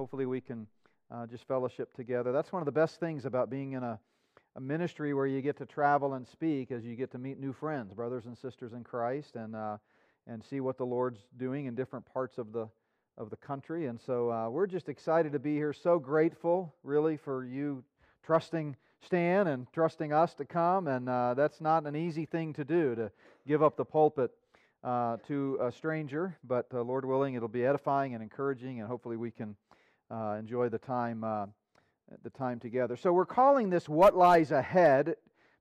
hopefully we can uh, just fellowship together. That's one of the best things about being in a, a ministry where you get to travel and speak, as you get to meet new friends, brothers and sisters in Christ, and uh, and see what the Lord's doing in different parts of the of the country. And so uh, we're just excited to be here. So grateful, really, for you trusting Stan and trusting us to come. And uh, that's not an easy thing to do to give up the pulpit uh, to a stranger. But uh, Lord willing, it'll be edifying and encouraging, and hopefully we can uh, enjoy the time. Uh, the time together. So, we're calling this What Lies Ahead.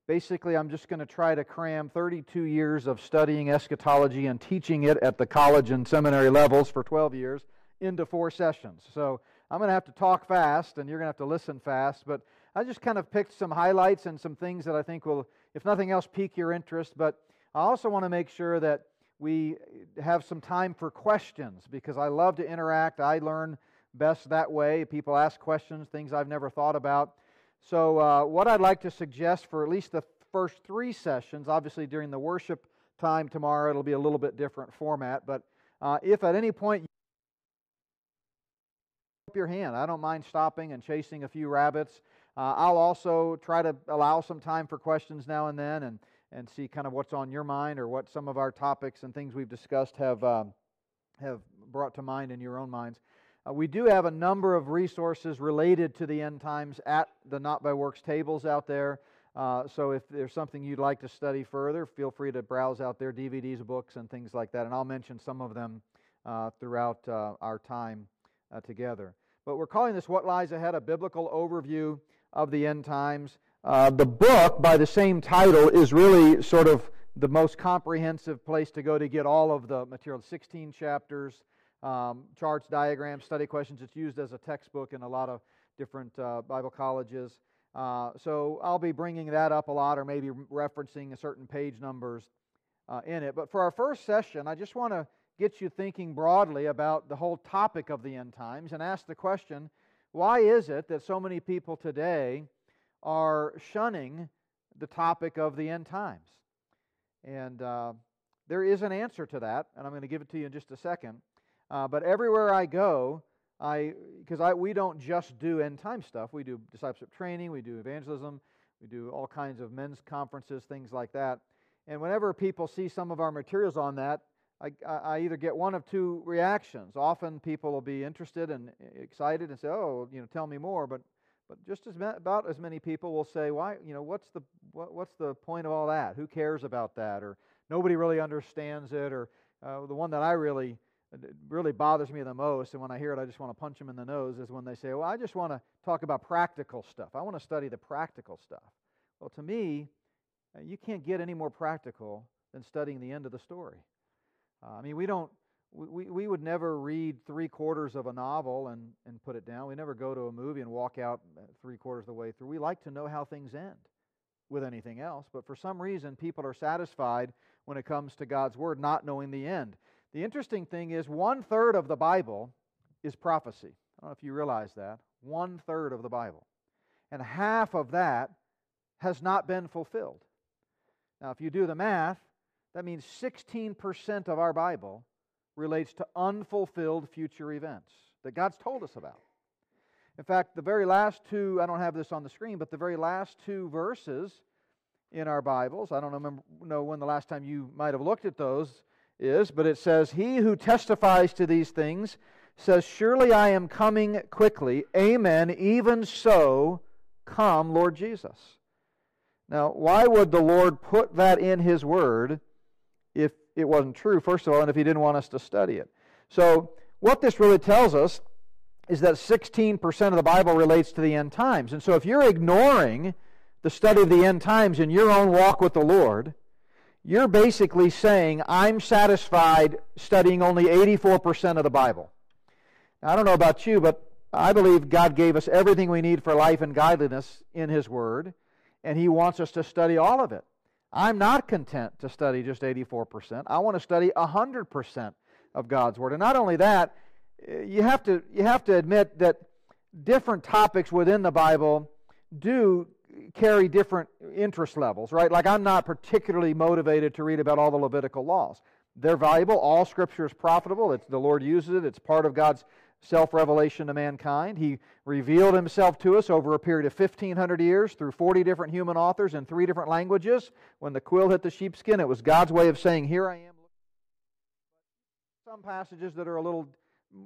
Basically, I'm just going to try to cram 32 years of studying eschatology and teaching it at the college and seminary levels for 12 years into four sessions. So I'm going to have to talk fast, and you're going to have to listen fast. But I just kind of picked some highlights and some things that I think will, if nothing else, pique your interest. But I also want to make sure that we have some time for questions because I love to interact. I learn best that way. People ask questions, things I've never thought about. So, uh, what I'd like to suggest for at least the first three sessions, obviously during the worship time tomorrow, it'll be a little bit different format, but uh, if at any point you up your hand, I don't mind stopping and chasing a few rabbits. Uh, I'll also try to allow some time for questions now and then and, and see kind of what's on your mind or what some of our topics and things we've discussed have, um, have brought to mind in your own minds. Uh, we do have a number of resources related to the end times at the Not by Works tables out there. Uh, so if there's something you'd like to study further, feel free to browse out their DVDs, books, and things like that. And I'll mention some of them uh, throughout uh, our time uh, together. But we're calling this What Lies Ahead, a biblical overview of the end times. Uh, the book, by the same title, is really sort of the most comprehensive place to go to get all of the material 16 chapters um, charts, diagrams, study questions. It's used as a textbook in a lot of different uh, Bible colleges. Uh, so I'll be bringing that up a lot or maybe referencing a certain page numbers uh, in it. But for our first session, I just want to get you thinking broadly about the whole topic of the end times and ask the question why is it that so many people today are shunning the topic of the end times? And uh, there is an answer to that, and I'm going to give it to you in just a second. Uh, but everywhere I go, I because I we don't just do end time stuff. We do discipleship training, we do evangelism, we do all kinds of men's conferences, things like that. And whenever people see some of our materials on that, I, I either get one of two reactions. Often people will be interested and excited and say, "Oh, you know, tell me more." But but just as about as many people will say, "Why? You know, what's the what, what's the point of all that? Who cares about that?" Or nobody really understands it. Or uh, the one that I really it really bothers me the most, and when I hear it, I just want to punch them in the nose, is when they say, Well, I just want to talk about practical stuff. I want to study the practical stuff. Well, to me, uh, you can't get any more practical than studying the end of the story. Uh, I mean, we don't, we, we would never read three quarters of a novel and, and put it down. We never go to a movie and walk out uh, three quarters of the way through. We like to know how things end with anything else, but for some reason, people are satisfied when it comes to God's Word, not knowing the end. The interesting thing is, one third of the Bible is prophecy. I don't know if you realize that. One third of the Bible. And half of that has not been fulfilled. Now, if you do the math, that means 16% of our Bible relates to unfulfilled future events that God's told us about. In fact, the very last two, I don't have this on the screen, but the very last two verses in our Bibles, I don't remember, know when the last time you might have looked at those, is, but it says, He who testifies to these things says, Surely I am coming quickly. Amen. Even so, come, Lord Jesus. Now, why would the Lord put that in His Word if it wasn't true, first of all, and if He didn't want us to study it? So, what this really tells us is that 16% of the Bible relates to the end times. And so, if you're ignoring the study of the end times in your own walk with the Lord, you're basically saying, I'm satisfied studying only 84% of the Bible. Now, I don't know about you, but I believe God gave us everything we need for life and godliness in His Word, and He wants us to study all of it. I'm not content to study just 84%. I want to study 100% of God's Word. And not only that, you have to, you have to admit that different topics within the Bible do carry different interest levels, right? Like I'm not particularly motivated to read about all the Levitical laws. They're valuable. All Scripture is profitable. It's, the Lord uses it. It's part of God's self revelation to mankind. He revealed himself to us over a period of 1,500 years through 40 different human authors in three different languages. When the quill hit the sheepskin, it was God's way of saying, Here I am. Some passages that are a little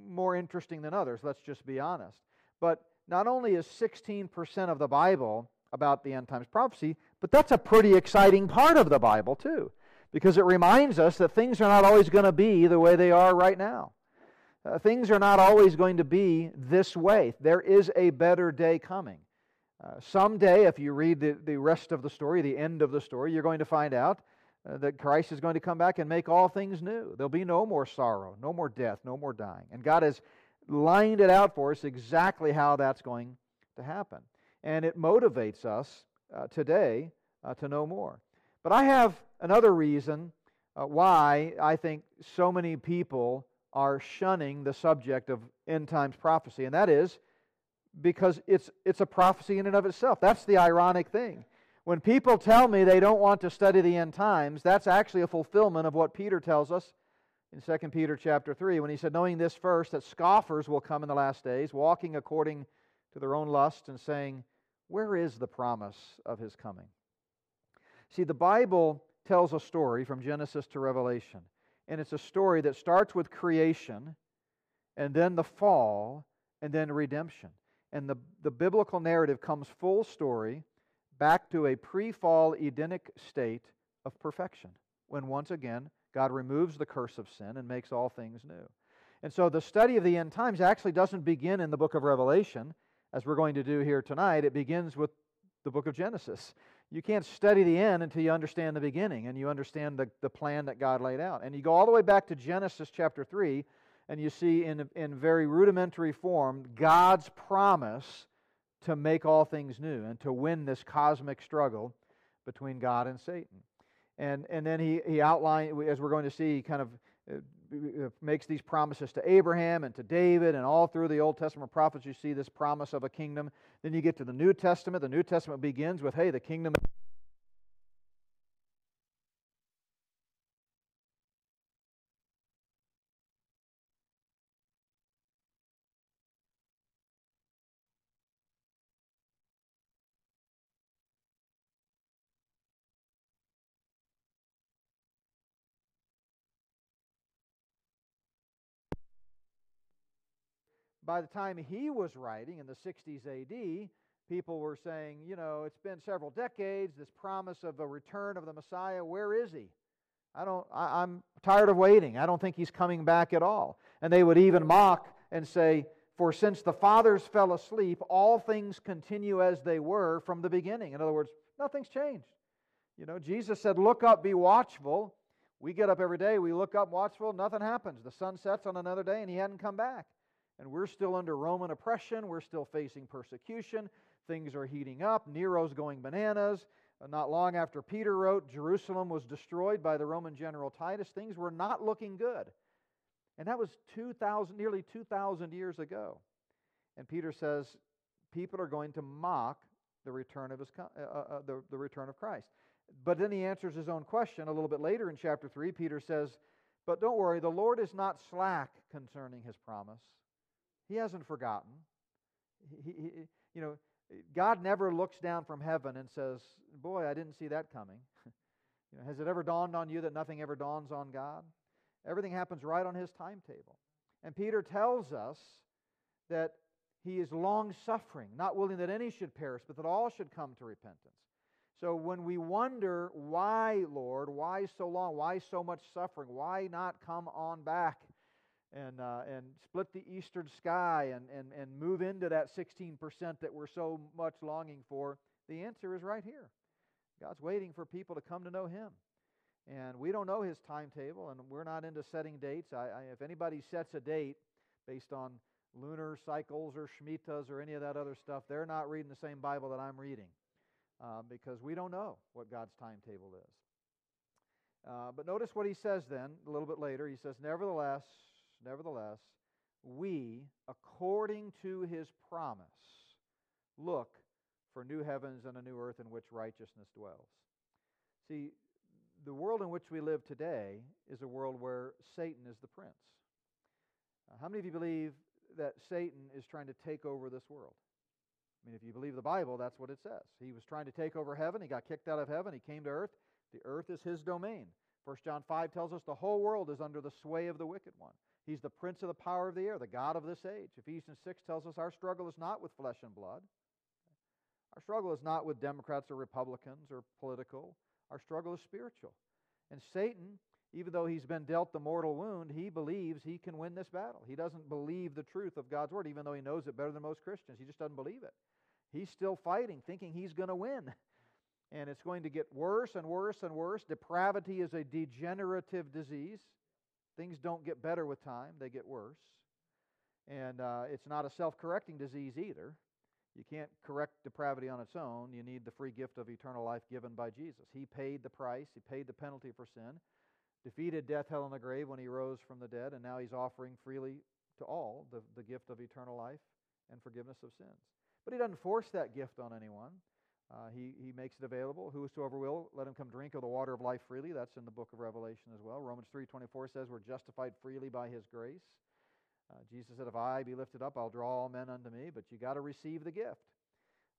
more interesting than others, let's just be honest. But not only is 16% of the Bible about the end times prophecy, but that's a pretty exciting part of the Bible, too, because it reminds us that things are not always going to be the way they are right now. Uh, things are not always going to be this way. There is a better day coming. Uh, someday, if you read the, the rest of the story, the end of the story, you're going to find out uh, that Christ is going to come back and make all things new. There'll be no more sorrow, no more death, no more dying. And God has lined it out for us exactly how that's going to happen. And it motivates us uh, today uh, to know more. But I have another reason uh, why I think so many people are shunning the subject of end times prophecy, and that is because it's, it's a prophecy in and of itself. That's the ironic thing. When people tell me they don't want to study the end times, that's actually a fulfillment of what Peter tells us in 2 Peter chapter 3 when he said, Knowing this first, that scoffers will come in the last days, walking according to their own lust, and saying, Where is the promise of his coming? See, the Bible tells a story from Genesis to Revelation and it's a story that starts with creation, and then the fall, and then redemption. And the, the biblical narrative comes full story back to a pre fall Edenic state of perfection, when once again God removes the curse of sin and makes all things new. And so the study of the end times actually doesn't begin in the book of Revelation, as we're going to do here tonight. It begins with the book of Genesis you can't study the end until you understand the beginning and you understand the, the plan that God laid out. And you go all the way back to Genesis chapter 3, and you see in, in very rudimentary form God's promise to make all things new and to win this cosmic struggle between God and Satan. And, and then he, he outlined, as we're going to see, kind of uh, Uh, makes these promises to Abraham and to David, and all through the Old Testament prophets, you see this promise of a kingdom. Then you get to the New Testament. The New Testament begins with, hey, the kingdom. By the time he was writing in the 60s AD, people were saying, you know, it's been several decades, this promise of a return of the Messiah, where is he? I don't, I, I'm tired of waiting. I don't think he's coming back at all. And they would even mock and say, For since the fathers fell asleep, all things continue as they were from the beginning. In other words, nothing's changed. You know, Jesus said, Look up, be watchful. We get up every day, we look up watchful, nothing happens. The sun sets on another day and he hadn't come back and we're still under Roman oppression. We're still facing persecution. Things are heating up. Nero's going bananas. Uh, not long after Peter wrote, Jerusalem was destroyed by the Roman general Titus. Things were not looking good. And that was 2,000, nearly 2,000 years ago. And Peter says people are going to mock the return of, his, uh, uh, uh, the, the return of Christ. But then he answers his own question a little bit later in chapter 3. Peter says, But don't worry, the Lord is not slack concerning his promise he hasn't forgotten. He, he, you know, God never looks down from heaven and says, Boy, I didn't see that coming. you know, has it ever dawned on you that nothing ever dawns on God? Everything happens right on His timetable. And Peter tells us that He is long suffering, not willing that any should perish, but that all should come to repentance. So when we wonder, why, Lord, why so long? Why so much suffering? Why not come on back? And, uh, and split the eastern sky and, and, and move into that 16% that we're so much longing for? The answer is right here. God's waiting for people to come to know Him. And we don't know His timetable, and we're not into setting dates. I, I, if anybody sets a date based on lunar cycles or Shemitahs or any of that other stuff, they're not reading the same Bible that I'm reading uh, because we don't know what God's timetable is. Uh, but notice what he says then a little bit later. He says, Nevertheless, Nevertheless, we, according to his promise, look for new heavens and a new earth in which righteousness dwells. See, the world in which we live today is a world where Satan is the prince. How many of you believe that Satan is trying to take over this world. I mean, if you believe the Bible, that's what it says. He was trying to take over heaven. He got kicked out of heaven. He came to earth. The earth is his domain. 1 John 5 tells us the whole world is under the sway of the wicked one. He's the prince of the power of the air, the God of this age. Ephesians 6 tells us our struggle is not with flesh and blood. Our struggle is not with Democrats or Republicans or political. Our struggle is spiritual. And Satan, even though he's been dealt the mortal wound, he believes he can win this battle. He doesn't believe the truth of God's word, even though he knows it better than most Christians. He just doesn't believe it. He's still fighting, thinking he's going to win. And it's going to get worse and worse and worse. Depravity is a degenerative disease. Things don't get better with time, they get worse. And uh, it's not a self correcting disease either. You can't correct depravity on its own. You need the free gift of eternal life given by Jesus. He paid the price, He paid the penalty for sin, defeated death, hell, and the grave when He rose from the dead, and now He's offering freely to all the, the gift of eternal life and forgiveness of sins. But he doesn't force that gift on anyone. Uh, he, he makes it available. Whosoever will, let him come drink of the water of life freely. That's in the book of Revelation as well. Romans 3.24 says we're justified freely by his grace. Uh, Jesus said, if I be lifted up, I'll draw all men unto me. But you got to receive the gift.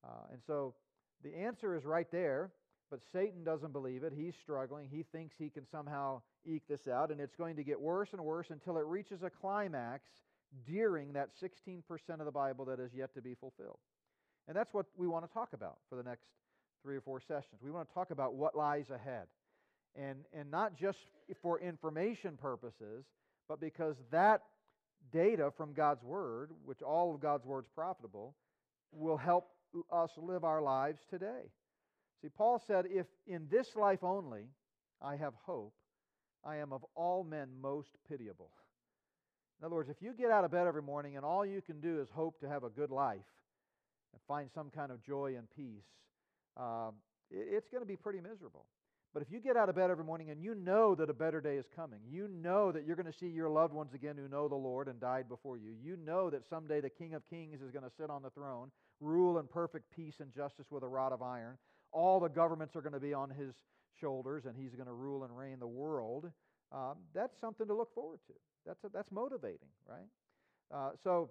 Uh, and so the answer is right there. But Satan doesn't believe it. He's struggling. He thinks he can somehow eke this out. And it's going to get worse and worse until it reaches a climax during that 16% of the Bible that is yet to be fulfilled. And that's what we want to talk about for the next three or four sessions. We want to talk about what lies ahead. And, and not just for information purposes, but because that data from God's Word, which all of God's Word is profitable, will help us live our lives today. See, Paul said, If in this life only I have hope, I am of all men most pitiable. In other words, if you get out of bed every morning and all you can do is hope to have a good life, and find some kind of joy and peace, um, it's going to be pretty miserable. But if you get out of bed every morning and you know that a better day is coming, you know that you're going to see your loved ones again who know the Lord and died before you, you know that someday the King of Kings is going to sit on the throne, rule in perfect peace and justice with a rod of iron, all the governments are going to be on his shoulders and he's going to rule and reign the world, um, that's something to look forward to. That's, a, that's motivating, right? Uh, so,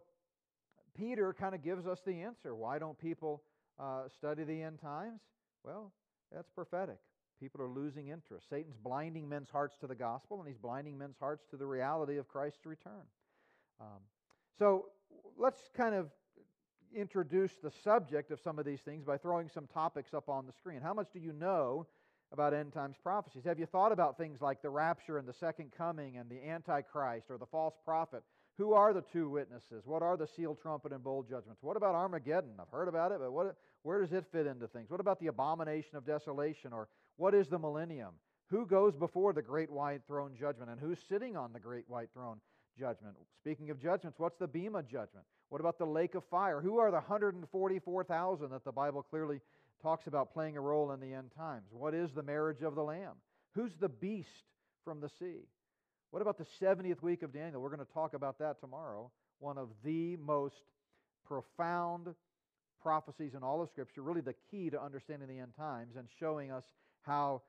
Peter kind of gives us the answer. Why don't people uh, study the end times? Well, that's prophetic. People are losing interest. Satan's blinding men's hearts to the gospel, and he's blinding men's hearts to the reality of Christ's return. Um, so let's kind of introduce the subject of some of these things by throwing some topics up on the screen. How much do you know about end times prophecies? Have you thought about things like the rapture and the second coming and the Antichrist or the false prophet who are the two witnesses? What are the seal, trumpet, and bowl judgments? What about Armageddon? I've heard about it, but what, where does it fit into things? What about the abomination of desolation? Or what is the millennium? Who goes before the great white throne judgment? And who's sitting on the great white throne judgment? Speaking of judgments, what's the Bema judgment? What about the lake of fire? Who are the 144,000 that the Bible clearly talks about playing a role in the end times? What is the marriage of the Lamb? Who's the beast from the sea? What about the 70th week of Daniel? We're going to talk about that tomorrow. One of the most profound prophecies in all of Scripture, really the key to understanding the end times and showing us how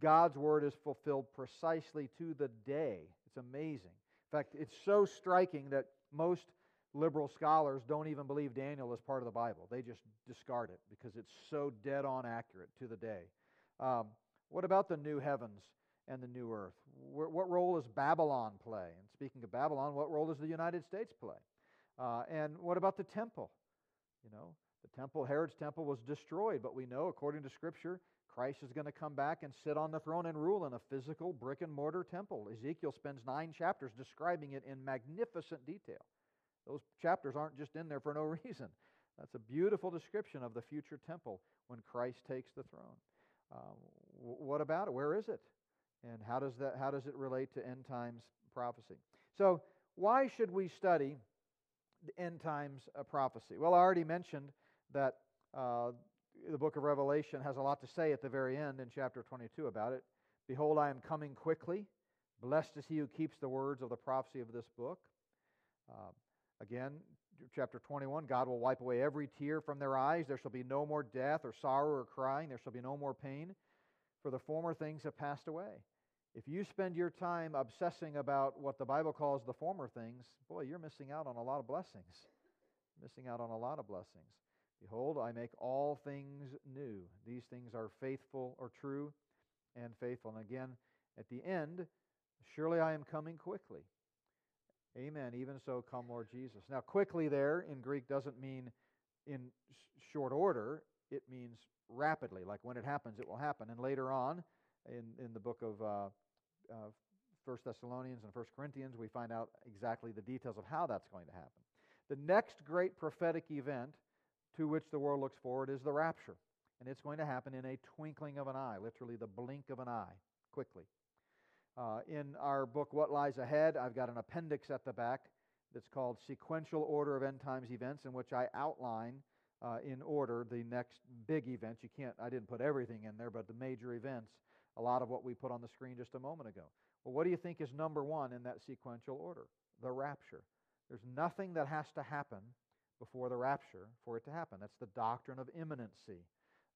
God's word is fulfilled precisely to the day. It's amazing. In fact, it's so striking that most liberal scholars don't even believe Daniel is part of the Bible. They just discard it because it's so dead on accurate to the day. Um, what about the new heavens and the new earth. What role does Babylon play? And speaking of Babylon, what role does the United States play? Uh, and what about the temple? You know, the temple, Herod's temple, was destroyed, but we know, according to Scripture, Christ is going to come back and sit on the throne and rule in a physical brick and mortar temple. Ezekiel spends nine chapters describing it in magnificent detail. Those chapters aren't just in there for no reason. That's a beautiful description of the future temple when Christ takes the throne. Uh, what about it? Where is it? And how does that how does it relate to end times prophecy? So, why should we study the end times prophecy? Well, I already mentioned that uh, the book of Revelation has a lot to say at the very end in chapter 22 about it. Behold, I am coming quickly. Blessed is he who keeps the words of the prophecy of this book. Uh, again, chapter 21 God will wipe away every tear from their eyes. There shall be no more death or sorrow or crying. There shall be no more pain, for the former things have passed away. If you spend your time obsessing about what the Bible calls the former things, boy, you're missing out on a lot of blessings. Missing out on a lot of blessings. Behold, I make all things new. These things are faithful or true and faithful. And again, at the end, surely I am coming quickly. Amen. Even so, come, Lord Jesus. Now, quickly there in Greek doesn't mean in short order, it means rapidly. Like when it happens, it will happen. And later on, in, in the book of uh, uh, 1 Thessalonians and 1 Corinthians, we find out exactly the details of how that's going to happen. The next great prophetic event to which the world looks forward is the rapture. And it's going to happen in a twinkling of an eye, literally the blink of an eye, quickly. Uh, in our book, What Lies Ahead, I've got an appendix at the back that's called Sequential Order of End Times Events, in which I outline uh, in order the next big events. You can't, I didn't put everything in there, but the major events, a lot of what we put on the screen just a moment ago. Well, what do you think is number one in that sequential order? The rapture. There's nothing that has to happen before the rapture for it to happen. That's the doctrine of imminency.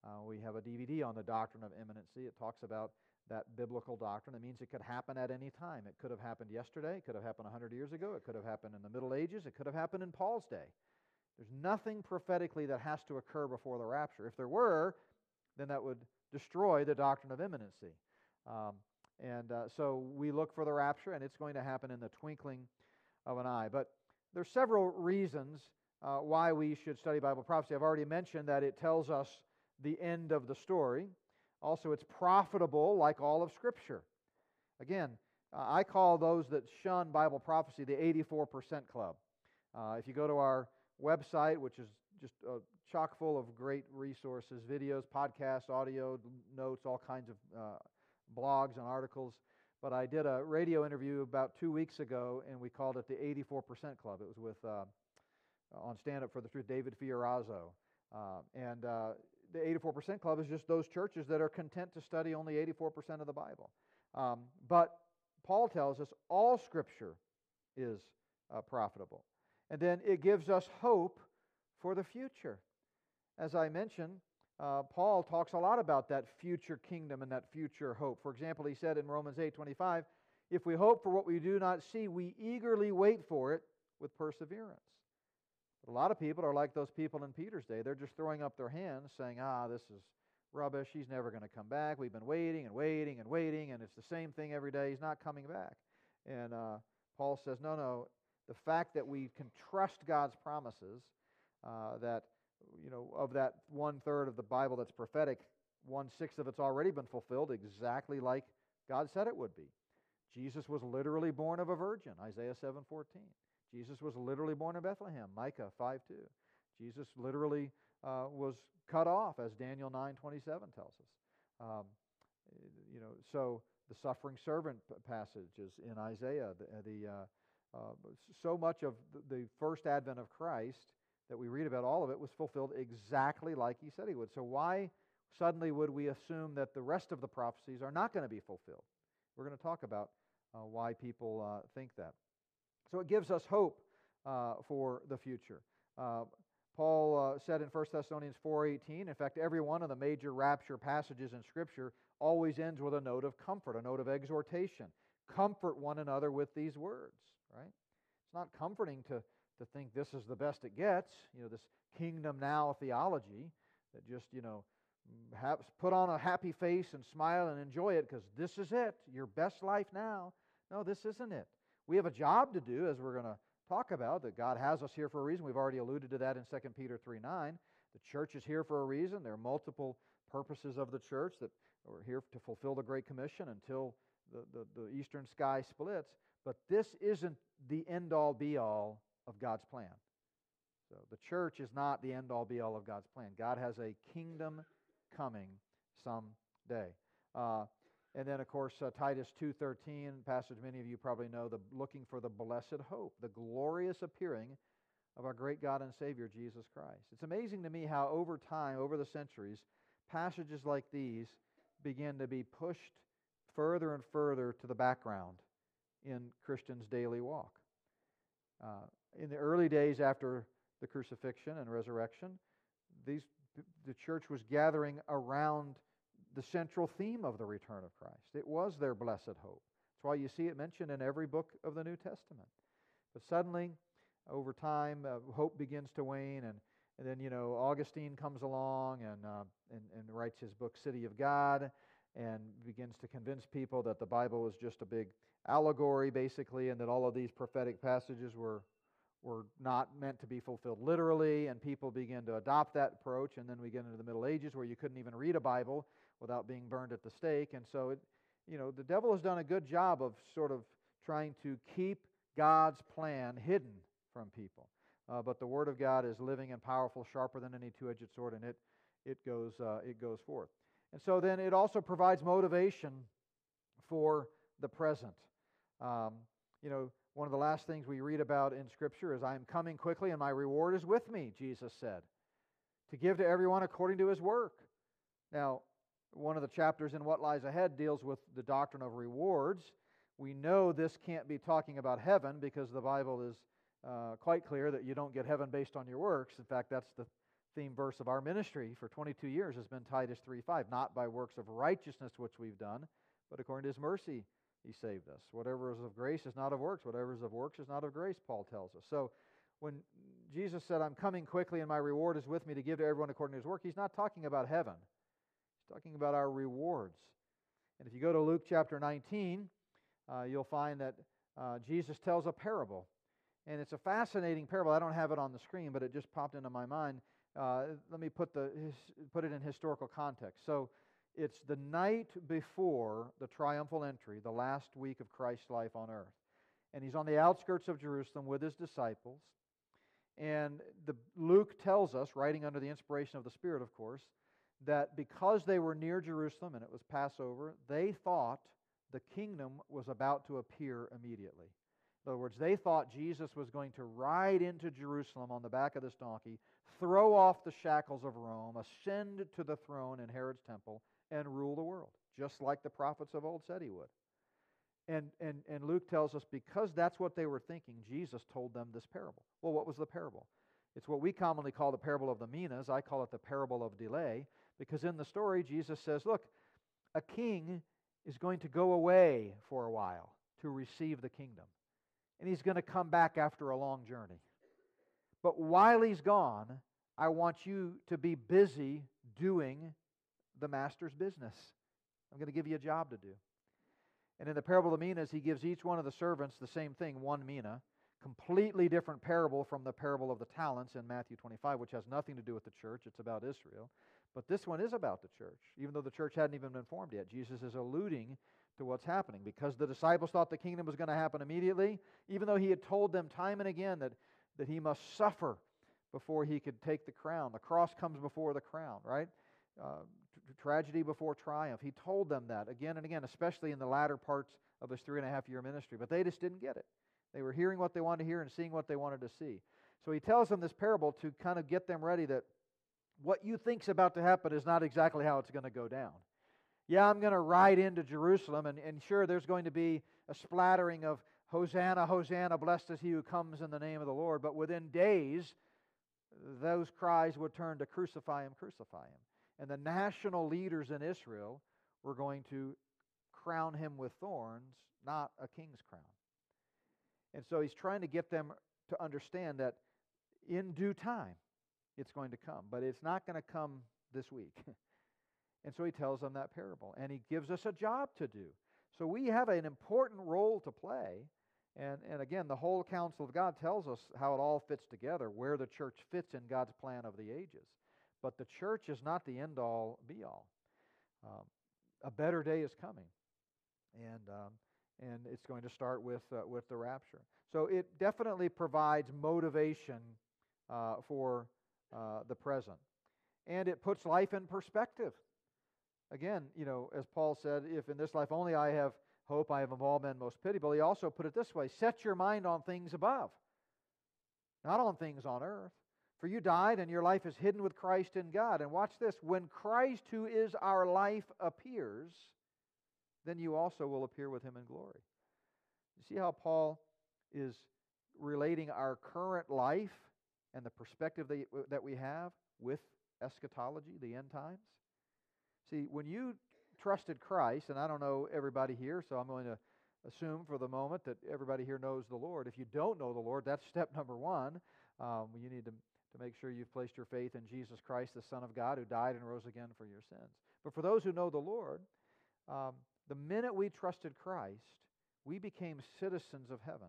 Uh, we have a DVD on the doctrine of imminency. It talks about that biblical doctrine. It means it could happen at any time. It could have happened yesterday. It could have happened 100 years ago. It could have happened in the Middle Ages. It could have happened in Paul's day. There's nothing prophetically that has to occur before the rapture. If there were, then that would destroy the doctrine of imminency. Um, and uh, so we look for the rapture, and it's going to happen in the twinkling of an eye. But there's several reasons uh, why we should study Bible prophecy. I've already mentioned that it tells us the end of the story. Also, it's profitable like all of Scripture. Again, uh, I call those that shun Bible prophecy the 84% club. Uh, if you go to our website, which is just uh, chock full of great resources videos, podcasts, audio, notes, all kinds of uh, blogs and articles. But I did a radio interview about two weeks ago, and we called it the 84% Club. It was with uh, on Stand Up for the Truth, David Fiorazo. Uh, and uh, the 84% Club is just those churches that are content to study only 84% of the Bible. Um, but Paul tells us all Scripture is uh, profitable. And then it gives us hope for the future. As I mentioned, uh, Paul talks a lot about that future kingdom and that future hope. For example, he said in Romans 8 25, if we hope for what we do not see, we eagerly wait for it with perseverance. But a lot of people are like those people in Peter's day. They're just throwing up their hands saying, ah, this is rubbish. He's never going to come back. We've been waiting and waiting and waiting, and it's the same thing every day. He's not coming back. And uh, Paul says, no, no. The fact that we can trust God's promises, uh, that you know, of that one third of the Bible that's prophetic, one sixth of it's already been fulfilled exactly like God said it would be. Jesus was literally born of a virgin, Isaiah 7:14. Jesus was literally born in Bethlehem, Micah 5:2. Jesus literally uh, was cut off, as Daniel 9:27 tells us. Um, you know, so the suffering servant passage is in Isaiah. The, the uh, uh, so much of the first advent of Christ that we read about, all of it was fulfilled exactly like he said he would. So, why suddenly would we assume that the rest of the prophecies are not going to be fulfilled? We're going to talk about uh, why people uh, think that. So, it gives us hope uh, for the future. Uh, Paul uh, said in 1 Thessalonians 4:18, in fact, every one of the major rapture passages in Scripture always ends with a note of comfort, a note of exhortation. Comfort one another with these words, right? It's not comforting to to think this is the best it gets, you know, this kingdom now theology that just, you know, have, put on a happy face and smile and enjoy it because this is it, your best life now. No, this isn't it. We have a job to do, as we're going to talk about, that God has us here for a reason. We've already alluded to that in 2 Peter 3 9. The church is here for a reason. There are multiple purposes of the church that are here to fulfill the Great Commission until the, the, the eastern sky splits. But this isn't the end all be all of God's plan. So the church is not the end all be all of God's plan. God has a kingdom coming someday. Uh, and then, of course, uh, Titus 2.13, passage many of you probably know, the looking for the blessed hope, the glorious appearing of our great God and Savior, Jesus Christ. It's amazing to me how over time, over the centuries, passages like these begin to be pushed further and further to the background in Christians' daily walk. Uh, in the early days after the crucifixion and resurrection, these, the church was gathering around the central theme of the return of Christ. It was their blessed hope. That's why you see it mentioned in every book of the New Testament. But suddenly, over time, uh, hope begins to wane, and, and then, you know, Augustine comes along and, uh, and, and writes his book, City of God, and begins to convince people that the Bible is just a big allegory, basically, and that all of these prophetic passages were, were not meant to be fulfilled literally, and people begin to adopt that approach, and then we get into the Middle Ages where you couldn't even read a Bible without being burned at the stake, and so it, you know, the devil has done a good job of sort of trying to keep God's plan hidden from people. Uh, but the Word of God is living and powerful, sharper than any two-edged sword, and it it goes uh, it goes forth. And so then it also provides motivation for the present. Um, you know, one of the last things we read about in Scripture is, "I am coming quickly, and my reward is with me," Jesus said, to give to everyone according to his work. Now, one of the chapters in What Lies Ahead deals with the doctrine of rewards. We know this can't be talking about heaven because the Bible is uh, quite clear that you don't get heaven based on your works. In fact, that's the theme verse of our ministry for 22 years has been Titus 3:5, not by works of righteousness which we've done, but according to his mercy he saved us. Whatever is of grace is not of works, whatever is of works is not of grace, Paul tells us. So when Jesus said, I'm coming quickly and my reward is with me to give to everyone according to his work, he's not talking about heaven. He's talking about our rewards. And if you go to Luke chapter 19, uh, you'll find that uh, Jesus tells a parable. And it's a fascinating parable. I don't have it on the screen, but it just popped into my mind. Uh, let me put, the, his, put it in historical context. So it's the night before the triumphal entry, the last week of Christ's life on earth. And he's on the outskirts of Jerusalem with his disciples. And the, Luke tells us, writing under the inspiration of the Spirit, of course, that because they were near Jerusalem and it was Passover, they thought the kingdom was about to appear immediately. In other words, they thought Jesus was going to ride into Jerusalem on the back of this donkey, throw off the shackles of Rome, ascend to the throne in Herod's temple, and rule the world, just like the prophets of old said he would. And, and, and Luke tells us because that's what they were thinking, Jesus told them this parable. Well, what was the parable? It's what we commonly call the parable of the minas. I call it the parable of delay, because in the story, Jesus says, Look, a king is going to go away for a while to receive the kingdom. And he's going to come back after a long journey. But while he's gone, I want you to be busy doing the master's business. I'm going to give you a job to do. And in the parable of the minas, he gives each one of the servants the same thing, one mina. Completely different parable from the parable of the talents in Matthew 25, which has nothing to do with the church. It's about Israel. But this one is about the church, even though the church hadn't even been formed yet. Jesus is alluding to what's happening because the disciples thought the kingdom was going to happen immediately, even though he had told them time and again that, that he must suffer before he could take the crown. The cross comes before the crown, right? Uh, tragedy before triumph. He told them that again and again, especially in the latter parts of his three and a half year ministry. But they just didn't get it. They were hearing what they wanted to hear and seeing what they wanted to see. So he tells them this parable to kind of get them ready that what you think's about to happen is not exactly how it's going to go down. Yeah, I'm going to ride into Jerusalem, and, and sure, there's going to be a splattering of Hosanna, Hosanna, blessed is he who comes in the name of the Lord. But within days, those cries would turn to crucify him, crucify him. And the national leaders in Israel were going to crown him with thorns, not a king's crown. And so he's trying to get them to understand that in due time, it's going to come. But it's not going to come this week. and so he tells them that parable. And he gives us a job to do. So we have an important role to play. And, and again, the whole counsel of God tells us how it all fits together, where the church fits in God's plan of the ages. But the church is not the end all, be all. Um, a better day is coming. And, um, and it's going to start with, uh, with the rapture. So it definitely provides motivation uh, for uh, the present. And it puts life in perspective. Again, you know, as Paul said, if in this life only I have hope, I have of all men most pitiable, he also put it this way set your mind on things above, not on things on earth. For you died, and your life is hidden with Christ in God. And watch this when Christ, who is our life, appears, then you also will appear with him in glory. You see how Paul is relating our current life and the perspective that we have with eschatology, the end times? See, when you trusted Christ, and I don't know everybody here, so I'm going to assume for the moment that everybody here knows the Lord. If you don't know the Lord, that's step number one. Um, you need to, to make sure you've placed your faith in Jesus Christ, the Son of God, who died and rose again for your sins. But for those who know the Lord, um, the minute we trusted Christ, we became citizens of heaven.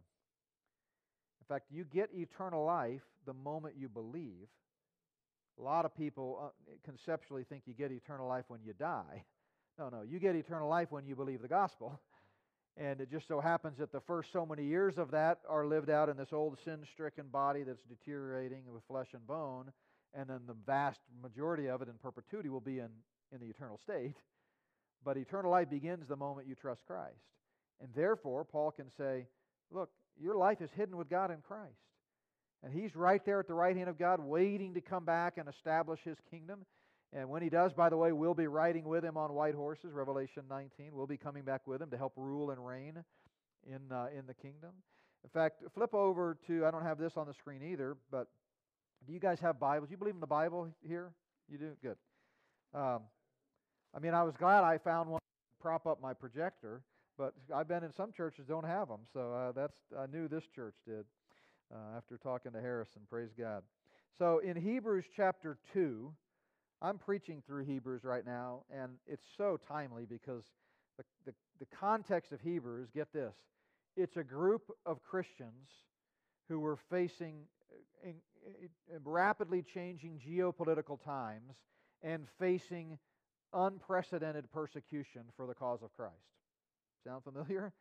In fact, you get eternal life the moment you believe. A lot of people uh, conceptually think you get eternal life when you die. No, no, you get eternal life when you believe the gospel. And it just so happens that the first so many years of that are lived out in this old sin stricken body that's deteriorating with flesh and bone. And then the vast majority of it in perpetuity will be in, in the eternal state. But eternal life begins the moment you trust Christ. And therefore, Paul can say, look, your life is hidden with God in Christ. And He's right there at the right hand of God, waiting to come back and establish His kingdom. And when He does, by the way, we'll be riding with Him on white horses, Revelation 19. We'll be coming back with Him to help rule and reign in, uh, in the kingdom. In fact, flip over to, I don't have this on the screen either, but do you guys have Bibles? You believe in the Bible here? You do? Good. Um, I mean, I was glad I found one to prop up my projector, but I've been in some churches don't have them, so uh, that's I knew this church did uh, after talking to Harrison. Praise God. So in Hebrews chapter 2, I'm preaching through Hebrews right now, and it's so timely because the, the, the context of Hebrews, get this, it's a group of Christians who were facing uh, in, in rapidly changing geopolitical times and facing unprecedented persecution for the cause of Christ. Sound familiar?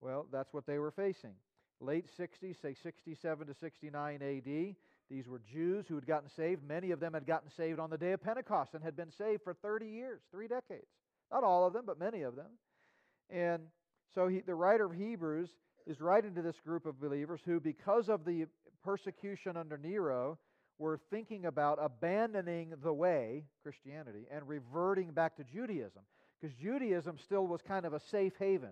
Well, that's what they were facing late 60s, say 67 to 69 AD. These were Jews who had gotten saved. Many of them had gotten saved on the day of Pentecost and had been saved for 30 years, three decades. Not all of them, but many of them. And so he, the writer of Hebrews is writing to this group of believers who, because of the persecution under Nero, were thinking about abandoning the way, Christianity, and reverting back to Judaism. Because Judaism still was kind of a safe haven.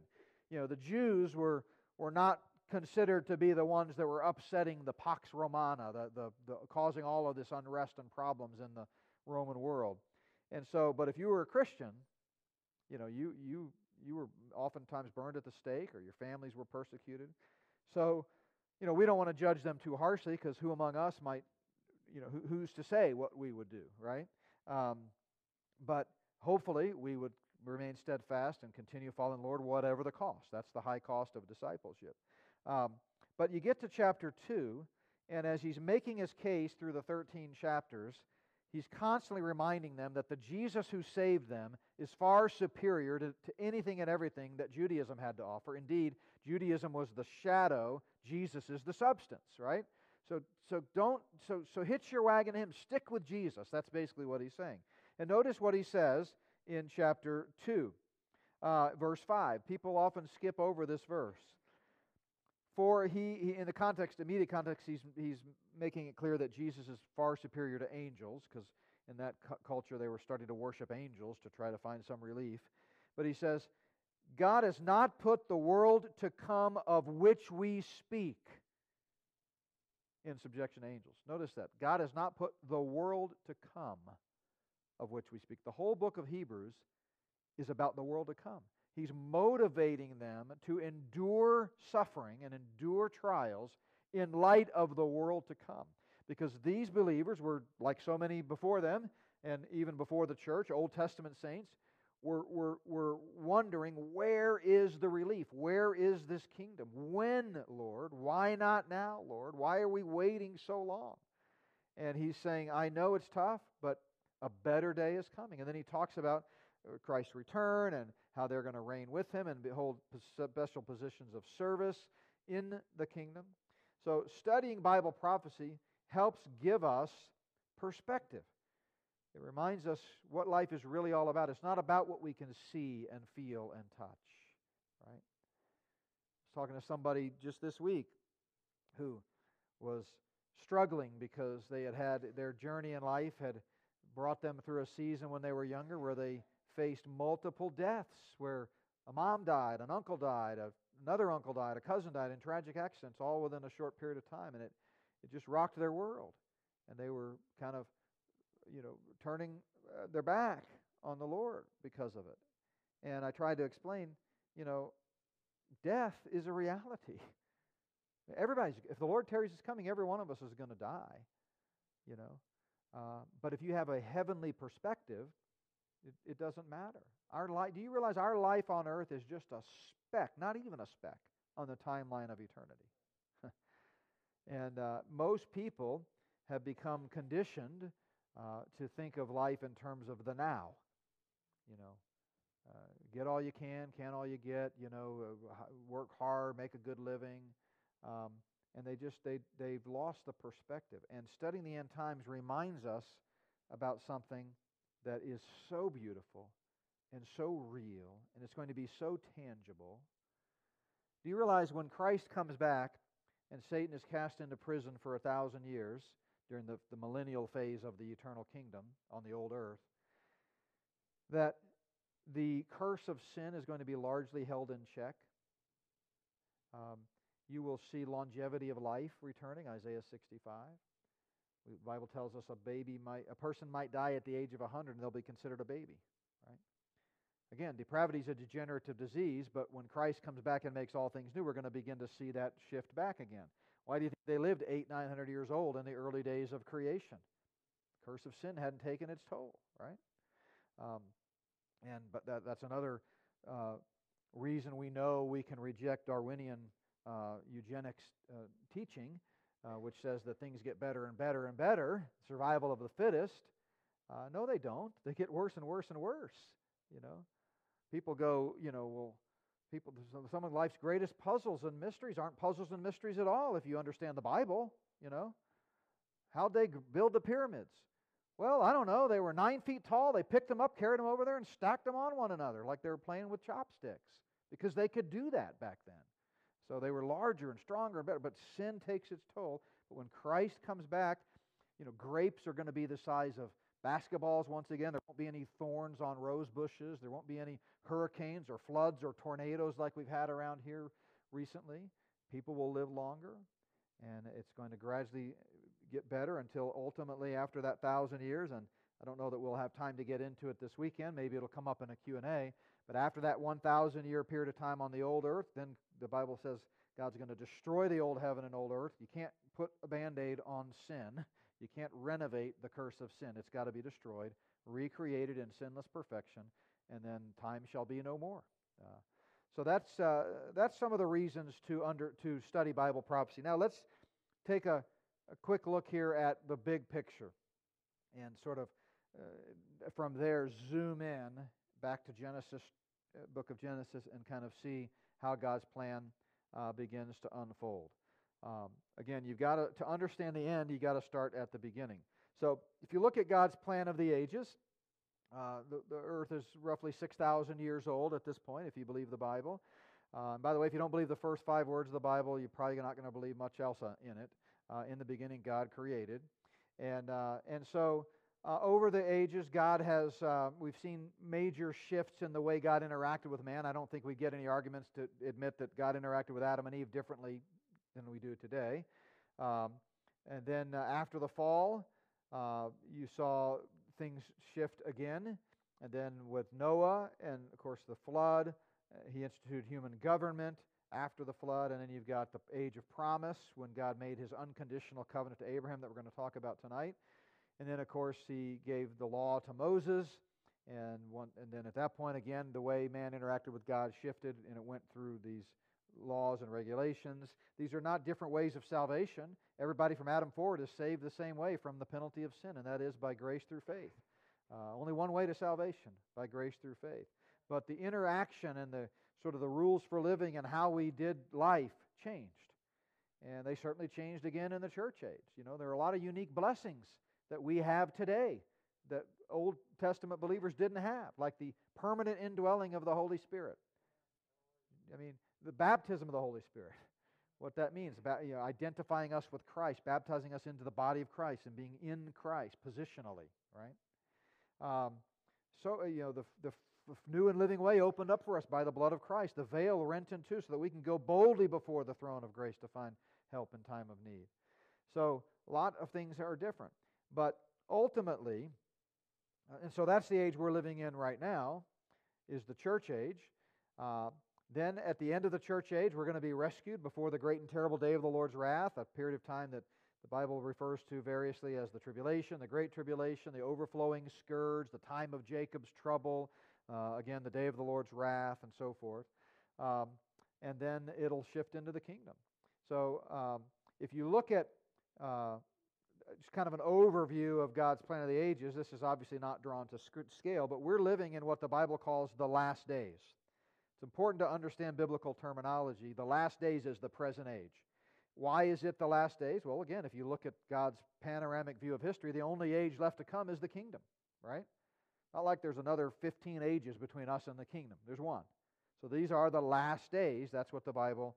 You know, the Jews were, were not considered to be the ones that were upsetting the Pax Romana, the, the, the, causing all of this unrest and problems in the Roman world. And so, but if you were a Christian, you know, you, you, you were oftentimes burned at the stake or your families were persecuted. So, you know, we don't want to judge them too harshly because who among us might, you know, who, who's to say what we would do, right? Um, but hopefully we would remain steadfast and continue following Lord, whatever the cost. That's the high cost of discipleship. Um, but you get to chapter 2, and as he's making his case through the 13 chapters, he's constantly reminding them that the Jesus who saved them is far superior to, to anything and everything that Judaism had to offer. Indeed, Judaism was the shadow, Jesus is the substance, right? So, so don't so so hitch your wagon to him. Stick with Jesus. That's basically what he's saying. And notice what he says in chapter two, uh, verse five. People often skip over this verse. For he, he, in the context, immediate context, he's, he's making it clear that Jesus is far superior to angels, because in that cu- culture they were starting to worship angels to try to find some relief. But he says, God has not put the world to come of which we speak in subjection to angels. Notice that. God has not put the world to come of which we speak. The whole book of Hebrews is about the world to come. He's motivating them to endure suffering and endure trials in light of the world to come. Because these believers were, like so many before them, and even before the church, Old Testament saints, were, were, were wondering where is the relief? Where is this kingdom? When, Lord? Why not now, Lord? Why are we waiting so long? And he's saying, I know it's tough, but a better day is coming. And then he talks about uh, Christ's return and how they're going to reign with him and hold special positions of service in the kingdom. So, studying Bible prophecy helps give us perspective. It reminds us what life is really all about. It's not about what we can see and feel and touch, right? I was talking to somebody just this week who was struggling because they had had their journey in life had brought them through a season when they were younger where they faced multiple deaths where a mom died, an uncle died, a, another uncle died, a cousin died in tragic accidents, all within a short period of time. And it, it just rocked their world. And they were kind of, you know, turning uh, their back on the Lord because of it. And I tried to explain, you know, death is a reality. Everybody's, if the Lord tarries is coming, every one of us is going to die, you know. Uh, but if you have a heavenly perspective, it, it doesn't matter. Our life, do you realize our life on earth is just a speck, not even a speck, on the timeline of eternity? and uh, most people have become conditioned uh, to think of life in terms of the now. You know, uh, get all you can, can all you get. You know, uh, work hard, make a good living, um, and they just they they've lost the perspective. And studying the end times reminds us about something that is so beautiful and so real, and it's going to be so tangible. Do you realize when Christ comes back and Satan is cast into prison for a thousand years during the, the millennial phase of the eternal kingdom on the old earth, that the curse of sin is going to be largely held in check? Um, you will see longevity of life returning, Isaiah 65. The Bible tells us a baby might, a person might die at the age of 100 and they'll be considered a baby, right? Again, depravity is a degenerative disease, but when Christ comes back and makes all things new, we're going to begin to see that shift back again. Why do you think they lived eight, nine hundred years old in the early days of creation? The curse of sin hadn't taken its toll, right? Um, and but that, that's another uh, reason we know we can reject Darwinian uh, eugenics uh, teaching uh, which says that things get better and better and better, survival of the fittest. Uh, no, they don't. They get worse and worse and worse. You know, people go, you know, well, people, some of life's greatest puzzles and mysteries aren't puzzles and mysteries at all if you understand the Bible. You know, how'd they build the pyramids? Well, I don't know. They were nine feet tall. They picked them up, carried them over there, and stacked them on one another like they were playing with chopsticks because they could do that back then. So they were larger and stronger and better, but sin takes its toll. But when Christ comes back, you know, grapes are going to be the size of basketballs once again. There won't be any thorns on rose bushes. There won't be any hurricanes or floods or tornadoes like we've had around here recently. People will live longer, and it's going to gradually get better until ultimately after that thousand years. And I don't know that we'll have time to get into it this weekend. Maybe it'll come up in a Q&A. But after that 1,000 year period of time on the old earth, then the Bible says God's going to destroy the old heaven and old earth. You can't put a band aid on sin, you can't renovate the curse of sin. It's got to be destroyed, recreated in sinless perfection, and then time shall be no more. Uh, so that's, uh, that's some of the reasons to, under, to study Bible prophecy. Now let's take a, a quick look here at the big picture and sort of uh, from there zoom in back to Genesis uh, book of Genesis and kind of see how God's plan uh, begins to unfold. Um, again, you've got to, to understand the end, you've got to start at the beginning. So if you look at God's plan of the ages, uh, the, the earth is roughly 6,000 years old at this point, if you believe the Bible. Uh, by the way, if you don't believe the first five words of the Bible, you're probably not going to believe much else uh, in it. Uh, in the beginning, God created. And, and so uh, over the ages, God has, uh, we've seen major shifts in the way God interacted with man. I don't think we get any arguments to admit that God interacted with Adam and Eve differently than we do today. Um, and then uh, after the fall, uh, you saw things shift again. And then with Noah and, of course, the flood, uh, he instituted human government after the flood. And then you've got the age of promise when God made his unconditional covenant to Abraham that we're going to talk about tonight. And then, of course, he gave the law to Moses. And, one, and then at that point, again, the way man interacted with God shifted, and it went through these laws and regulations. These are not different ways of salvation. Everybody from Adam forward is saved the same way from the penalty of sin, and that is by grace through faith. Uh, only one way to salvation, by grace through faith. But the interaction and the sort of the rules for living and how we did life changed. And they certainly changed again in the church age. You know, there are a lot of unique blessings that we have today that Old Testament believers didn't have, like the permanent indwelling of the Holy Spirit. I mean, the baptism of the Holy Spirit. What that means, about you know, identifying us with Christ, baptizing us into the body of Christ, and being in Christ positionally, right? Um, so uh, you know, the the new and living way opened up for us by the blood of Christ, the veil rent in two, so that we can go boldly before the throne of grace to find help in time of need. So a lot of things are different. But ultimately, uh, and so that's the age we're living in right now, is the church age. Uh, then at the end of the church age, we're going to be rescued before the great and terrible day of the Lord's wrath, a period of time that the Bible refers to variously as the tribulation, the great tribulation, the overflowing scourge, the time of Jacob's trouble, uh, again, the day of the Lord's wrath, and so forth. Um, and then it'll shift into the kingdom. So um, if you look at uh, just kind of an overview of God's plan of the ages, this is obviously not drawn to scale, but we're living in what the Bible calls the last days. It's important to understand biblical terminology. The last days is the present age. Why is it the last days? Well, again, if you look at God's panoramic view of history, the only age left to come is the kingdom, right? Not like there's another 15 ages between us and the kingdom. There's one. So these are the last days. That's what the Bible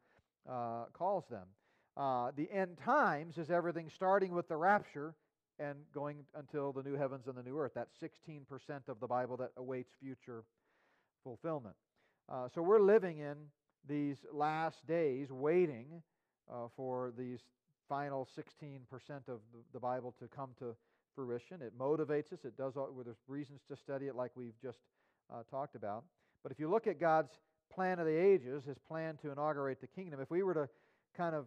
uh, calls them. Uh, the end times is everything starting with the rapture and going until the new heavens and the new earth. That's 16% of the Bible that awaits future fulfillment. Uh, so we're living in these last days waiting uh, for these final 16% of the, Bible to come to fruition. It motivates us. It does. All, well, there's reasons to study it, like we've just uh, talked about. But if you look at God's plan of the ages, His plan to inaugurate the kingdom, if we were to kind of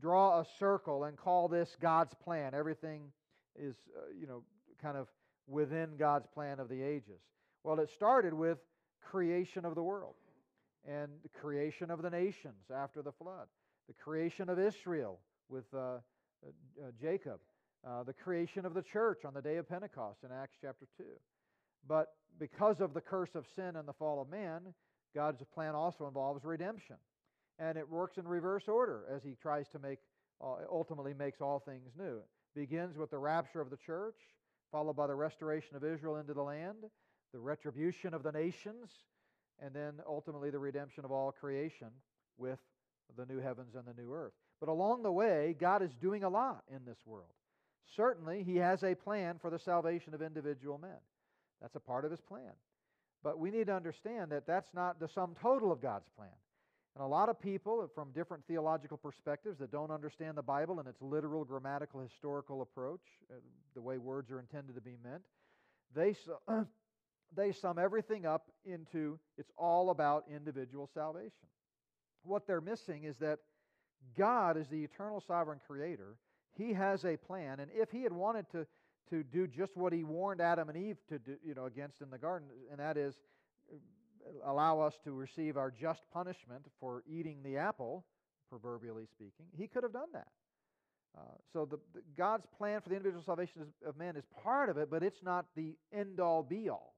draw a circle and call this God's plan, everything is, uh, you know, kind of within God's plan of the ages. Well, it started with creation of the world and the creation of the nations after the flood, the creation of Israel with uh, uh, uh, Jacob, uh, the creation of the church on the day of Pentecost in Acts chapter 2. But because of the curse of sin and the fall of man, God's plan also involves redemption. And it works in reverse order as he tries to make, uh, ultimately makes all things new. It begins with the rapture of the church, followed by the restoration of Israel into the land, the retribution of the nations, and then ultimately the redemption of all creation with the new heavens and the new earth. But along the way, God is doing a lot in this world. Certainly, He has a plan for the salvation of individual men. That's a part of His plan. But we need to understand that that's not the sum total of God's plan. And a lot of people from different theological perspectives that don't understand the Bible and its literal, grammatical, historical approach, uh, the way words are intended to be meant, they, they sum everything up into it's all about individual salvation. What they're missing is that God is the eternal sovereign creator. He has a plan, and if he had wanted to, to do just what he warned Adam and Eve to do, you know, against in the garden, and that is allow us to receive our just punishment for eating the apple, proverbially speaking, he could have done that. Uh, so the, the, God's plan for the individual salvation of man is part of it, but it's not the end all be all.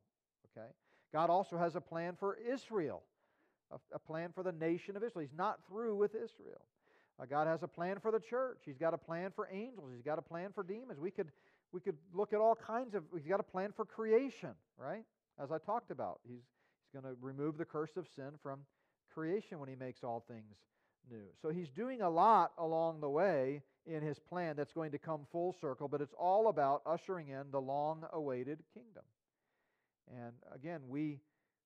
Okay? God also has a plan for Israel, a, a plan for the nation of Israel. He's not through with Israel. Uh, God has a plan for the church. He's got a plan for angels. He's got a plan for demons. We could we could look at all kinds of. He's got a plan for creation, right? As I talked about, he's he's going to remove the curse of sin from creation when he makes all things new. So he's doing a lot along the way in his plan that's going to come full circle, but it's all about ushering in the long-awaited kingdom. And again, we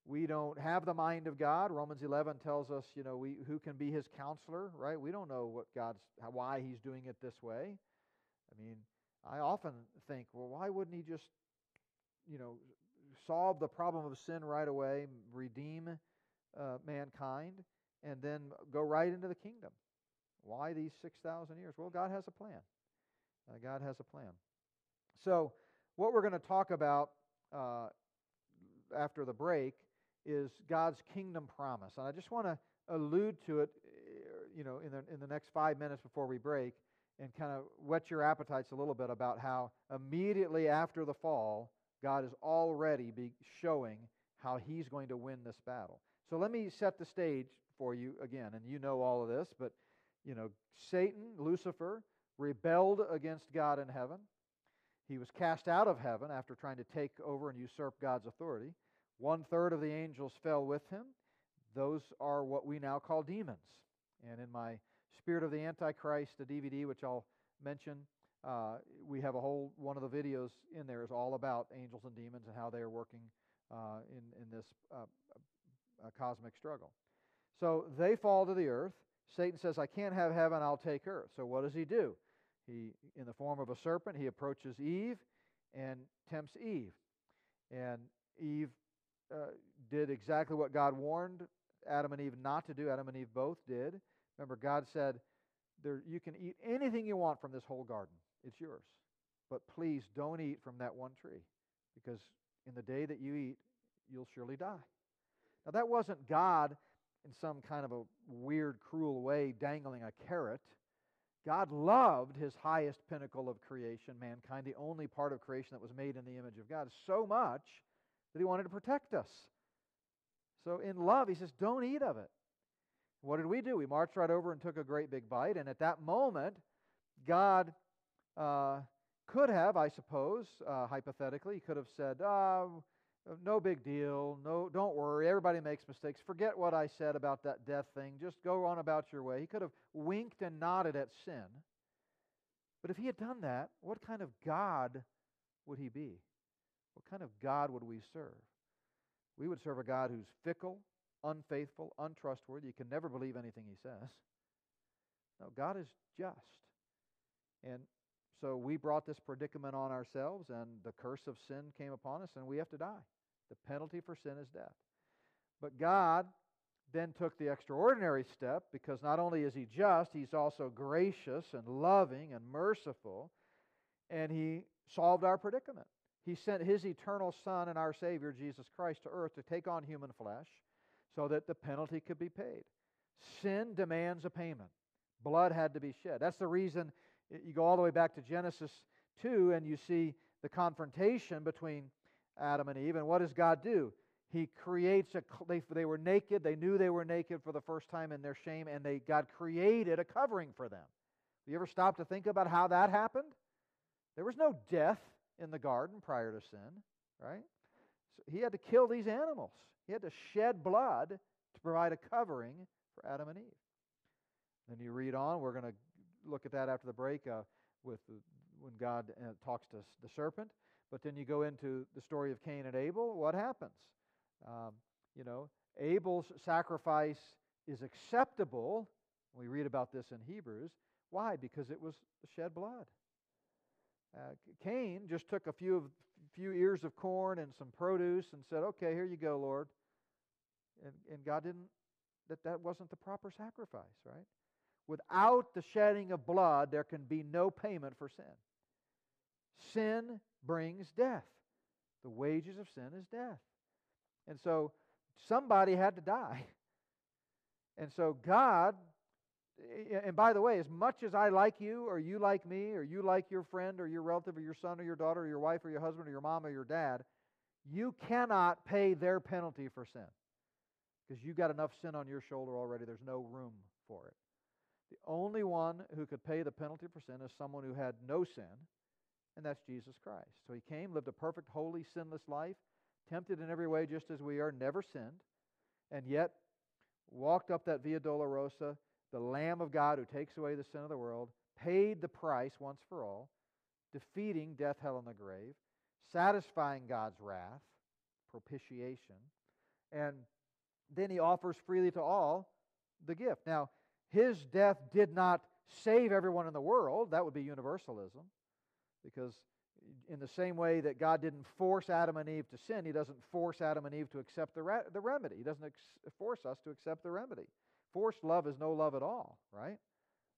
we don't have the mind of God. Romans 11 tells us, you know, we, who can be his counselor, right? We don't know what God's why he's doing it this way. I mean, I often think, well, why wouldn't he just, you know, solve the problem of sin right away, redeem uh, mankind, and then go right into the kingdom? Why these 6,000 years? Well, God has a plan. Uh, God has a plan. So, what we're going to talk about uh, after the break is God's kingdom promise. And I just want to allude to it, eh, you know, in the, in the next five minutes before we break and kind of whet your appetites a little bit about how immediately after the fall, God is already showing how he's going to win this battle. So let me set the stage for you again. And you know all of this, but, you know, Satan, Lucifer, rebelled against God in heaven. He was cast out of heaven after trying to take over and usurp God's authority. One third of the angels fell with him. Those are what we now call demons. And in my Spirit of the Antichrist, the DVD, which I'll mention, uh, we have a whole one of the videos in there is all about angels and demons and how they are working uh, in, in this uh, cosmic struggle. So they fall to the earth. Satan says, I can't have heaven, I'll take earth. So what does he do? He, in the form of a serpent, he approaches Eve and tempts Eve. And Eve uh, did exactly what God warned Adam and Eve not to do. Adam and Eve both did. Remember, God said, there, You can eat anything you want from this whole garden, it's yours. But please don't eat from that one tree, because in the day that you eat, you'll surely die. Now, that wasn't God in some kind of a weird, cruel way dangling a carrot. God loved his highest pinnacle of creation, mankind, the only part of creation that was made in the image of God, so much that he wanted to protect us. So, in love, he says, Don't eat of it. What did we do? We marched right over and took a great big bite. And at that moment, God uh, could have, I suppose, uh, hypothetically, he could have said, oh, no big deal. No, don't worry. Everybody makes mistakes. Forget what I said about that death thing. Just go on about your way. He could have winked and nodded at sin. But if he had done that, what kind of God would he be? What kind of God would we serve? We would serve a God who's fickle, unfaithful, untrustworthy. You can never believe anything he says. No, God is just. And so we brought this predicament on ourselves, and the curse of sin came upon us, and we have to die. The penalty for sin is death. But God then took the extraordinary step because not only is He just, He's also gracious and loving and merciful, and He solved our predicament. He sent His eternal Son and our Savior, Jesus Christ, to earth to take on human flesh so that the penalty could be paid. Sin demands a payment. Blood had to be shed. That's the reason you go all the way back to Genesis 2 and you see the confrontation between Adam and Eve. And what does God do? He creates a, they, were naked. They knew they were naked for the first time in their shame, and they, God created a covering for them. Have you ever stopped to think about how that happened? There was no death in the garden prior to sin, right? So he had to kill these animals. He had to shed blood to provide a covering for Adam and Eve. Then you read on, we're going to look at that after the break uh, with the, when God uh, talks to the serpent. But then you go into the story of Cain and Abel. What happens? Um, you know, Abel's sacrifice is acceptable. We read about this in Hebrews. Why? Because it was shed blood. Uh, Cain just took a few of few ears of corn and some produce and said, "Okay, here you go, Lord." And, and God didn't, that, that wasn't the proper sacrifice, right? Without the shedding of blood, there can be no payment for sin. Sin brings death. The wages of sin is death. And so somebody had to die. And so God, and by the way, as much as I like you, or you like me, or you like your friend, or your relative, or your son, or your daughter, or your wife, or your husband, or your mom, or your dad, you cannot pay their penalty for sin because you got enough sin on your shoulder already. There's no room for it. The only one who could pay the penalty for sin is someone who had no sin, and that's Jesus Christ. So he came, lived a perfect, holy, sinless life, tempted in every way just as we are, never sinned, and yet walked up that Via Dolorosa, the Lamb of God who takes away the sin of the world, paid the price once for all, defeating death, hell, and the grave, satisfying God's wrath, propitiation, and then he offers freely to all the gift. Now, his death did not save everyone in the world. That would be universalism. Because in the same way that God didn't force Adam and Eve to sin, he doesn't force Adam and Eve to accept the, the remedy. He doesn't ex- force us to accept the remedy. Forced love is no love at all, right?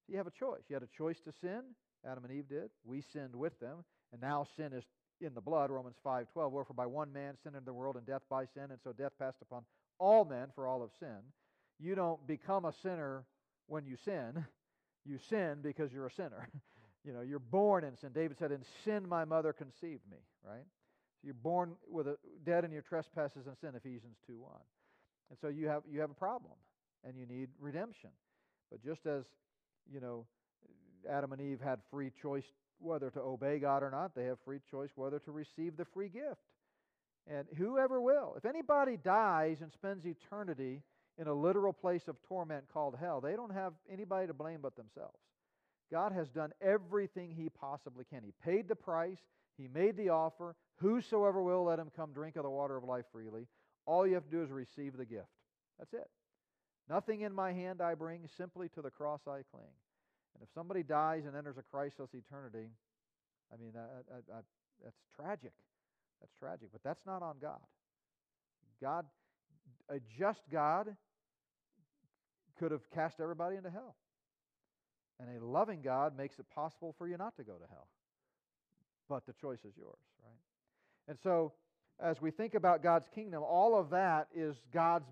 So you have a choice. You had a choice to sin. Adam and Eve did. We sinned with them. And now sin is in the blood, Romans 5.12. Wherefore by one man sin entered the world, and death by sin, and so death passed upon all men, for all of sin. You don't become a sinner when you sin. You sin because you're a sinner. you know, you're born in sin. David said, In sin my mother conceived me, right? So you're born with a dead in your trespasses and sin, Ephesians 2 1. And so you have you have a problem and you need redemption. But just as, you know, Adam and Eve had free choice whether to obey God or not, they have free choice whether to receive the free gift. And whoever will, if anybody dies and spends eternity in a literal place of torment called hell, they don't have anybody to blame but themselves. God has done everything He possibly can. He paid the price, He made the offer. Whosoever will, let him come drink of the water of life freely. All you have to do is receive the gift. That's it. Nothing in my hand I bring, simply to the cross I cling. And if somebody dies and enters a Christless eternity, I mean, I, I, I, that's tragic. That's tragic, but that's not on God. God, a just God, could have cast everybody into hell. And a loving God makes it possible for you not to go to hell. But the choice is yours, right? And so, as we think about God's kingdom, all of that is God's,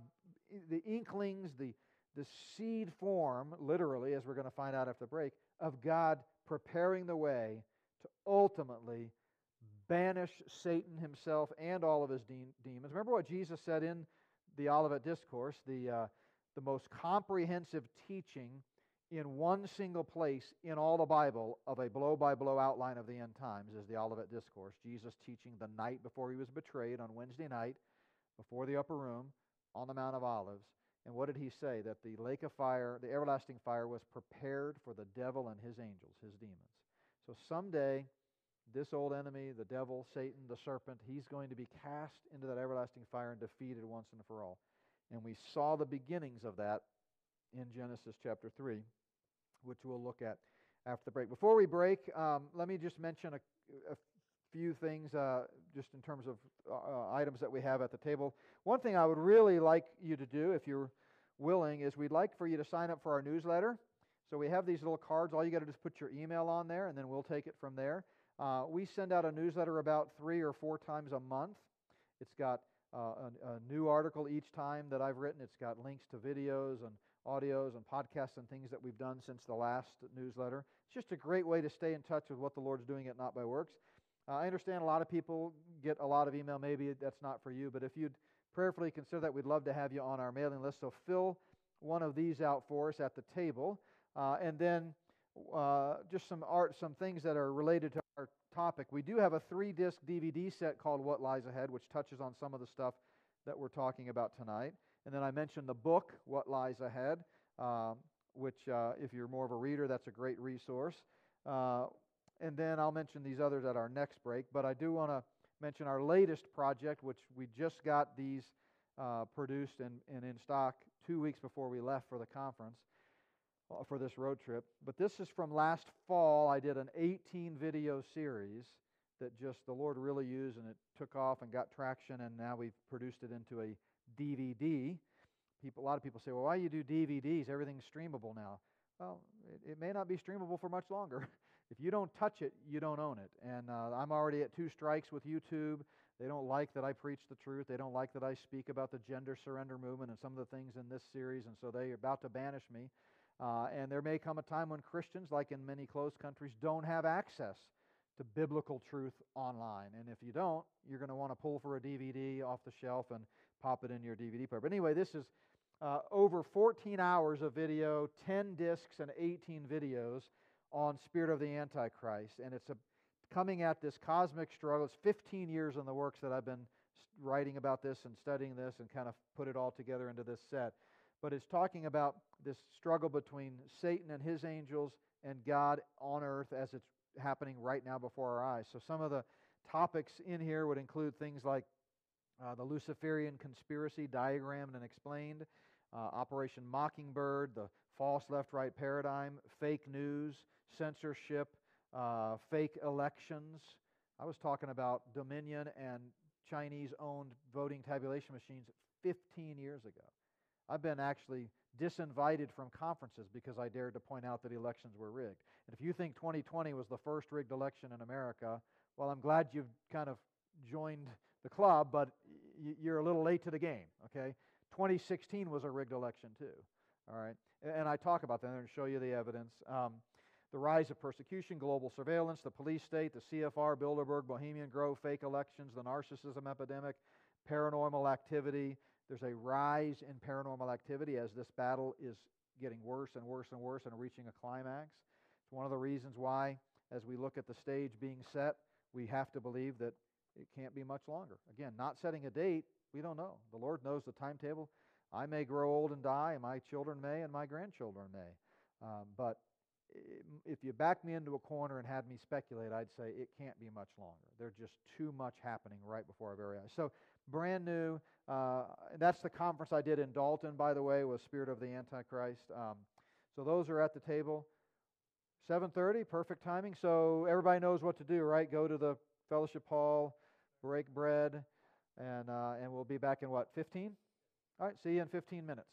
the inklings, the, the seed form, literally, as we're going to find out after the break, of God preparing the way to ultimately banish Satan himself and all of his de- demons. Remember what Jesus said in the Olivet Discourse, the, uh, the most comprehensive teaching in one single place in all the Bible of a blow by blow outline of the end times is the Olivet Discourse. Jesus teaching the night before he was betrayed on Wednesday night before the upper room on the Mount of Olives. And what did he say? That the lake of fire, the everlasting fire, was prepared for the devil and his angels, his demons. So someday, this old enemy, the devil, Satan, the serpent, he's going to be cast into that everlasting fire and defeated once and for all. And we saw the beginnings of that in Genesis chapter 3 which we'll look at after the break. Before we break, um, let me just mention a, a few things uh, just in terms of uh, uh, items that we have at the table. One thing I would really like you to do, if you're willing, is we'd like for you to sign up for our newsletter. So we have these little cards. All you got to do is put your email on there, and then we'll take it from there. Uh, we send out a newsletter about three or four times a month. It's got uh, a, a, new article each time that I've written. It's got links to videos and audios and podcasts and things that we've done since the last newsletter. It's just a great way to stay in touch with what the Lord's doing at Not by Works. Uh, I understand a lot of people get a lot of email. Maybe that's not for you, but if you'd prayerfully consider that, we'd love to have you on our mailing list. So fill one of these out for us at the table, uh, and then uh, just some art, some things that are related to topic. We do have a three-disc DVD set called "What Lies Ahead," which touches on some of the stuff that we're talking about tonight. And then I mentioned the book, What Lies Ahead, uh, which, uh, if you're more of a reader, that's a great resource. Uh, and then I'll mention these others at our next break. But I do want to mention our latest project, which we just got these uh, produced and, and in stock two weeks before we left for the conference for this road trip. But this is from last fall. I did an 18 video series that just the Lord really used, and it took off and got traction, and now we've produced it into a DVD. People, a lot of people say, well, why do you do DVDs? Everything's streamable now. Well, it, it, may not be streamable for much longer. if you don't touch it, you don't own it. And uh, I'm already at two strikes with YouTube. They don't like that I preach the truth. They don't like that I speak about the gender surrender movement and some of the things in this series, and so they're about to banish me. Uh, and there may come a time when Christians, like in many closed countries, don't have access to biblical truth online. And if you don't, you're going to want to pull for a DVD off the shelf and pop it in your DVD player. But anyway, this is uh, over 14 hours of video, 10 discs, and 18 videos on Spirit of the Antichrist. And it's a, coming at this cosmic struggle. It's 15 years in the works that I've been writing about this and studying this and kind of put it all together into this set. But it's talking about this struggle between Satan and his angels and God on earth as it's happening right now before our eyes. So some of the topics in here would include things like uh, the Luciferian conspiracy diagrammed and explained, uh, Operation Mockingbird, the false left right paradigm, fake news, censorship, uh, fake elections. I was talking about Dominion and Chinese owned voting tabulation machines 15 years ago. I've been actually disinvited from conferences because I dared to point out that elections were rigged. And if you think 2020 was the first rigged election in America, well, I'm glad you've kind of joined the club, but you're a little late to the game, okay? 2016 was a rigged election, too, all right? And I talk about that and show you the evidence. Um, the rise of persecution, global surveillance, the police state, the CFR, Bilderberg, Bohemian Grove, fake elections, the narcissism epidemic, paranormal activity. There's a rise in paranormal activity as this battle is getting worse and worse and worse and reaching a climax. It's one of the reasons why, as we look at the stage being set, we have to believe that it can't be much longer. Again, not setting a date, we don't know. The Lord knows the timetable. I may grow old and die, and my children may, and my grandchildren may. Um, but if you back me into a corner and had me speculate, I'd say it can't be much longer. There's just too much happening right before our very eyes. So, brand new. Uh, and that's the conference I did in Dalton, by the way, was Spirit of the Antichrist. Um, so those are at the table. 7:30, perfect timing. So everybody knows what to do, right? Go to the fellowship hall, break bread. And, uh, and we'll be back in what, 15? All right, see you in 15 minutes.